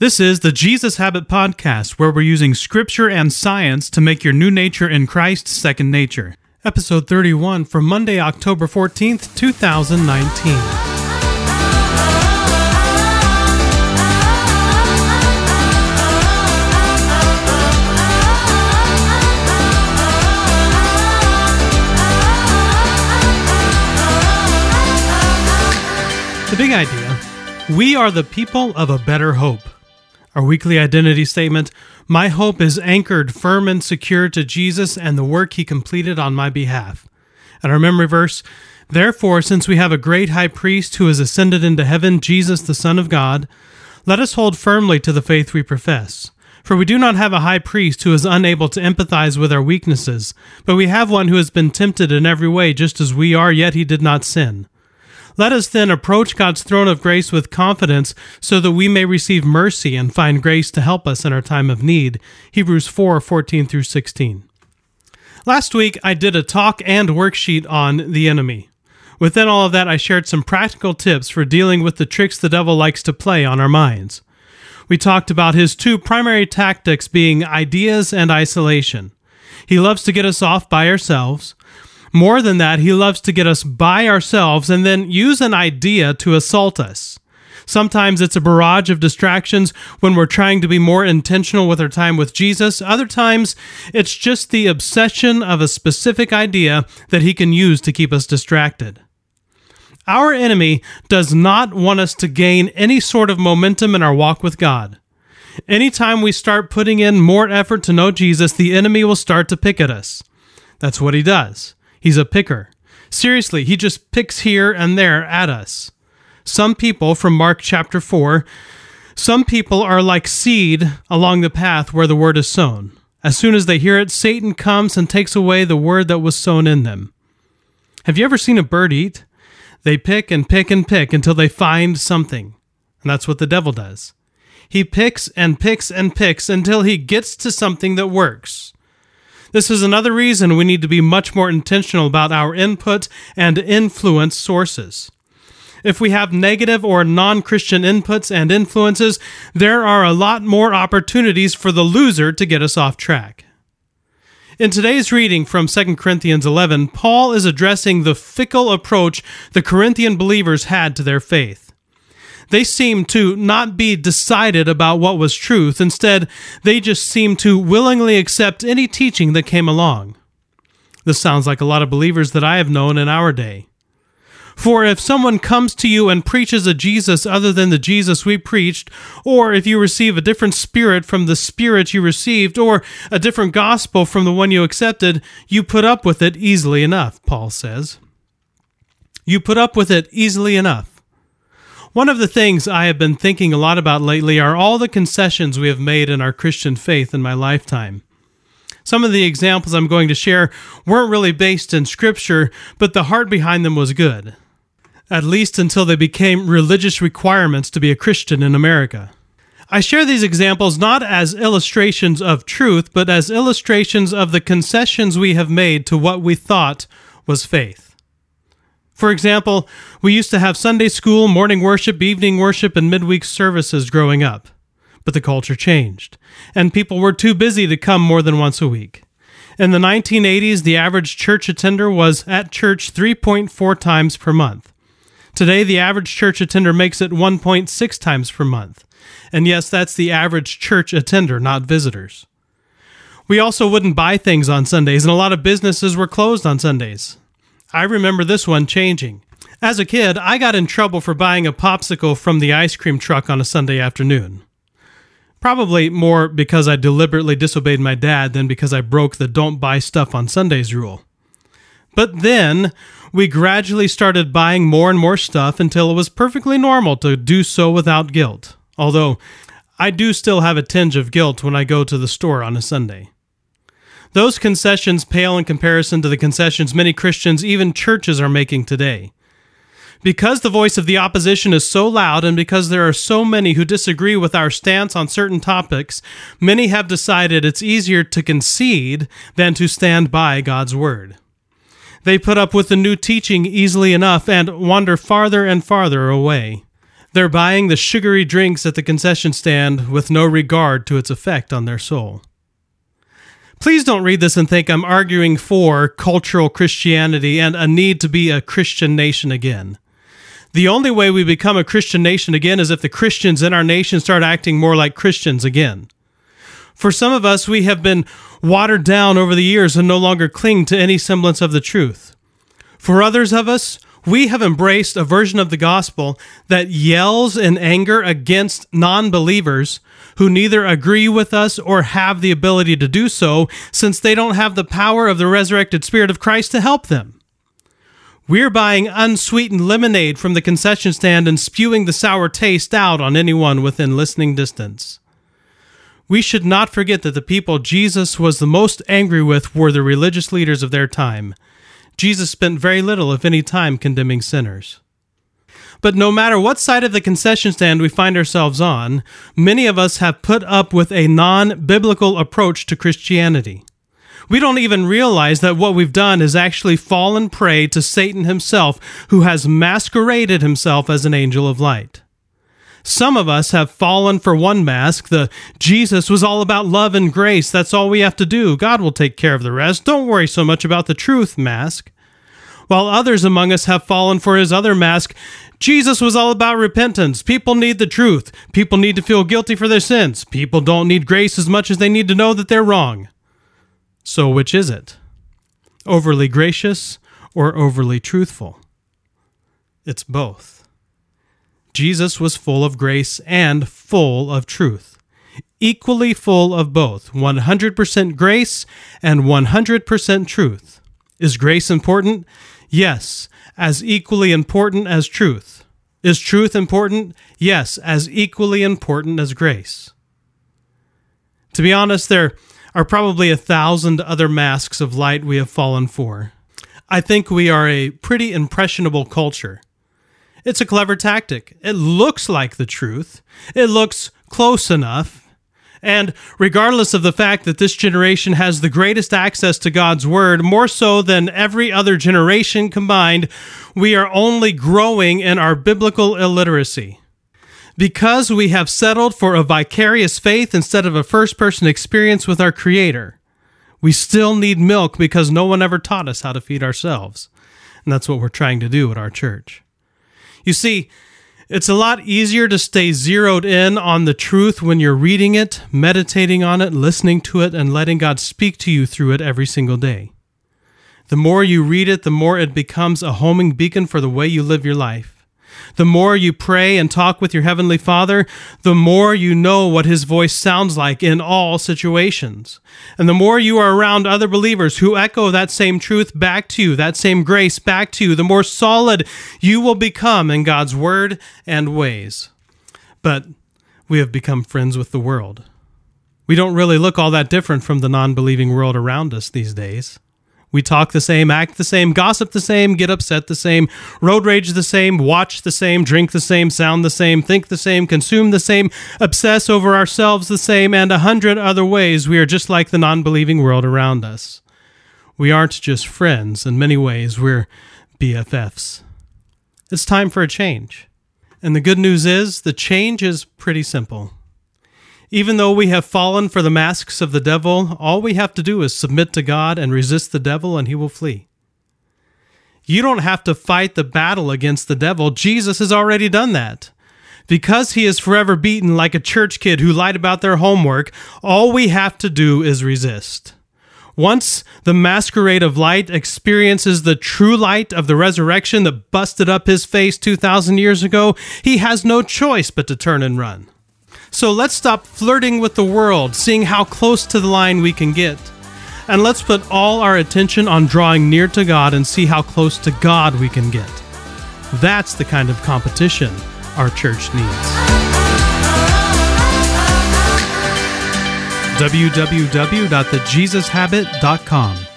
This is the Jesus Habit Podcast, where we're using scripture and science to make your new nature in Christ second nature. Episode 31 for Monday, October 14th, 2019. The big idea we are the people of a better hope. Our weekly identity statement My hope is anchored firm and secure to Jesus and the work he completed on my behalf. And our memory verse Therefore, since we have a great high priest who has ascended into heaven, Jesus the Son of God, let us hold firmly to the faith we profess. For we do not have a high priest who is unable to empathize with our weaknesses, but we have one who has been tempted in every way, just as we are, yet he did not sin. Let us then approach God's throne of grace with confidence so that we may receive mercy and find grace to help us in our time of need. Hebrews 4 14 through 16. Last week, I did a talk and worksheet on the enemy. Within all of that, I shared some practical tips for dealing with the tricks the devil likes to play on our minds. We talked about his two primary tactics being ideas and isolation. He loves to get us off by ourselves, more than that, he loves to get us by ourselves and then use an idea to assault us. Sometimes it's a barrage of distractions when we're trying to be more intentional with our time with Jesus. Other times, it's just the obsession of a specific idea that he can use to keep us distracted. Our enemy does not want us to gain any sort of momentum in our walk with God. Anytime we start putting in more effort to know Jesus, the enemy will start to pick at us. That's what he does. He's a picker. Seriously, he just picks here and there at us. Some people, from Mark chapter 4, some people are like seed along the path where the word is sown. As soon as they hear it, Satan comes and takes away the word that was sown in them. Have you ever seen a bird eat? They pick and pick and pick until they find something. And that's what the devil does. He picks and picks and picks until he gets to something that works. This is another reason we need to be much more intentional about our input and influence sources. If we have negative or non Christian inputs and influences, there are a lot more opportunities for the loser to get us off track. In today's reading from 2 Corinthians 11, Paul is addressing the fickle approach the Corinthian believers had to their faith they seemed to not be decided about what was truth. Instead, they just seemed to willingly accept any teaching that came along. This sounds like a lot of believers that I have known in our day. For if someone comes to you and preaches a Jesus other than the Jesus we preached, or if you receive a different spirit from the spirit you received, or a different gospel from the one you accepted, you put up with it easily enough, Paul says. You put up with it easily enough. One of the things I have been thinking a lot about lately are all the concessions we have made in our Christian faith in my lifetime. Some of the examples I'm going to share weren't really based in Scripture, but the heart behind them was good. At least until they became religious requirements to be a Christian in America. I share these examples not as illustrations of truth, but as illustrations of the concessions we have made to what we thought was faith. For example, we used to have Sunday school, morning worship, evening worship, and midweek services growing up. But the culture changed, and people were too busy to come more than once a week. In the 1980s, the average church attender was at church 3.4 times per month. Today, the average church attender makes it 1.6 times per month. And yes, that's the average church attender, not visitors. We also wouldn't buy things on Sundays, and a lot of businesses were closed on Sundays. I remember this one changing. As a kid, I got in trouble for buying a popsicle from the ice cream truck on a Sunday afternoon. Probably more because I deliberately disobeyed my dad than because I broke the don't buy stuff on Sundays rule. But then, we gradually started buying more and more stuff until it was perfectly normal to do so without guilt. Although, I do still have a tinge of guilt when I go to the store on a Sunday. Those concessions pale in comparison to the concessions many Christians, even churches, are making today. Because the voice of the opposition is so loud and because there are so many who disagree with our stance on certain topics, many have decided it's easier to concede than to stand by God's word. They put up with the new teaching easily enough and wander farther and farther away. They're buying the sugary drinks at the concession stand with no regard to its effect on their soul. Please don't read this and think I'm arguing for cultural Christianity and a need to be a Christian nation again. The only way we become a Christian nation again is if the Christians in our nation start acting more like Christians again. For some of us, we have been watered down over the years and no longer cling to any semblance of the truth. For others of us, we have embraced a version of the gospel that yells in anger against non believers who neither agree with us or have the ability to do so, since they don't have the power of the resurrected Spirit of Christ to help them. We're buying unsweetened lemonade from the concession stand and spewing the sour taste out on anyone within listening distance. We should not forget that the people Jesus was the most angry with were the religious leaders of their time Jesus spent very little, if any, time condemning sinners. But no matter what side of the concession stand we find ourselves on, many of us have put up with a non biblical approach to Christianity. We don't even realize that what we've done is actually fallen prey to Satan himself, who has masqueraded himself as an angel of light. Some of us have fallen for one mask. The Jesus was all about love and grace. That's all we have to do. God will take care of the rest. Don't worry so much about the truth mask. While others among us have fallen for his other mask, Jesus was all about repentance. People need the truth. People need to feel guilty for their sins. People don't need grace as much as they need to know that they're wrong. So, which is it? Overly gracious or overly truthful? It's both. Jesus was full of grace and full of truth, equally full of both 100% grace and 100% truth. Is grace important? Yes, as equally important as truth. Is truth important? Yes, as equally important as grace. To be honest, there are probably a thousand other masks of light we have fallen for. I think we are a pretty impressionable culture. It's a clever tactic. It looks like the truth, it looks close enough. And regardless of the fact that this generation has the greatest access to God's Word, more so than every other generation combined, we are only growing in our biblical illiteracy. Because we have settled for a vicarious faith instead of a first person experience with our Creator, we still need milk because no one ever taught us how to feed ourselves. And that's what we're trying to do at our church. You see, it's a lot easier to stay zeroed in on the truth when you're reading it, meditating on it, listening to it, and letting God speak to you through it every single day. The more you read it, the more it becomes a homing beacon for the way you live your life. The more you pray and talk with your Heavenly Father, the more you know what His voice sounds like in all situations. And the more you are around other believers who echo that same truth back to you, that same grace back to you, the more solid you will become in God's Word and ways. But we have become friends with the world. We don't really look all that different from the non believing world around us these days. We talk the same, act the same, gossip the same, get upset the same, road rage the same, watch the same, drink the same, sound the same, think the same, consume the same, obsess over ourselves the same, and a hundred other ways we are just like the non believing world around us. We aren't just friends, in many ways, we're BFFs. It's time for a change. And the good news is the change is pretty simple. Even though we have fallen for the masks of the devil, all we have to do is submit to God and resist the devil, and he will flee. You don't have to fight the battle against the devil. Jesus has already done that. Because he is forever beaten like a church kid who lied about their homework, all we have to do is resist. Once the masquerade of light experiences the true light of the resurrection that busted up his face 2,000 years ago, he has no choice but to turn and run. So let's stop flirting with the world, seeing how close to the line we can get. And let's put all our attention on drawing near to God and see how close to God we can get. That's the kind of competition our church needs. www.thejesushabit.com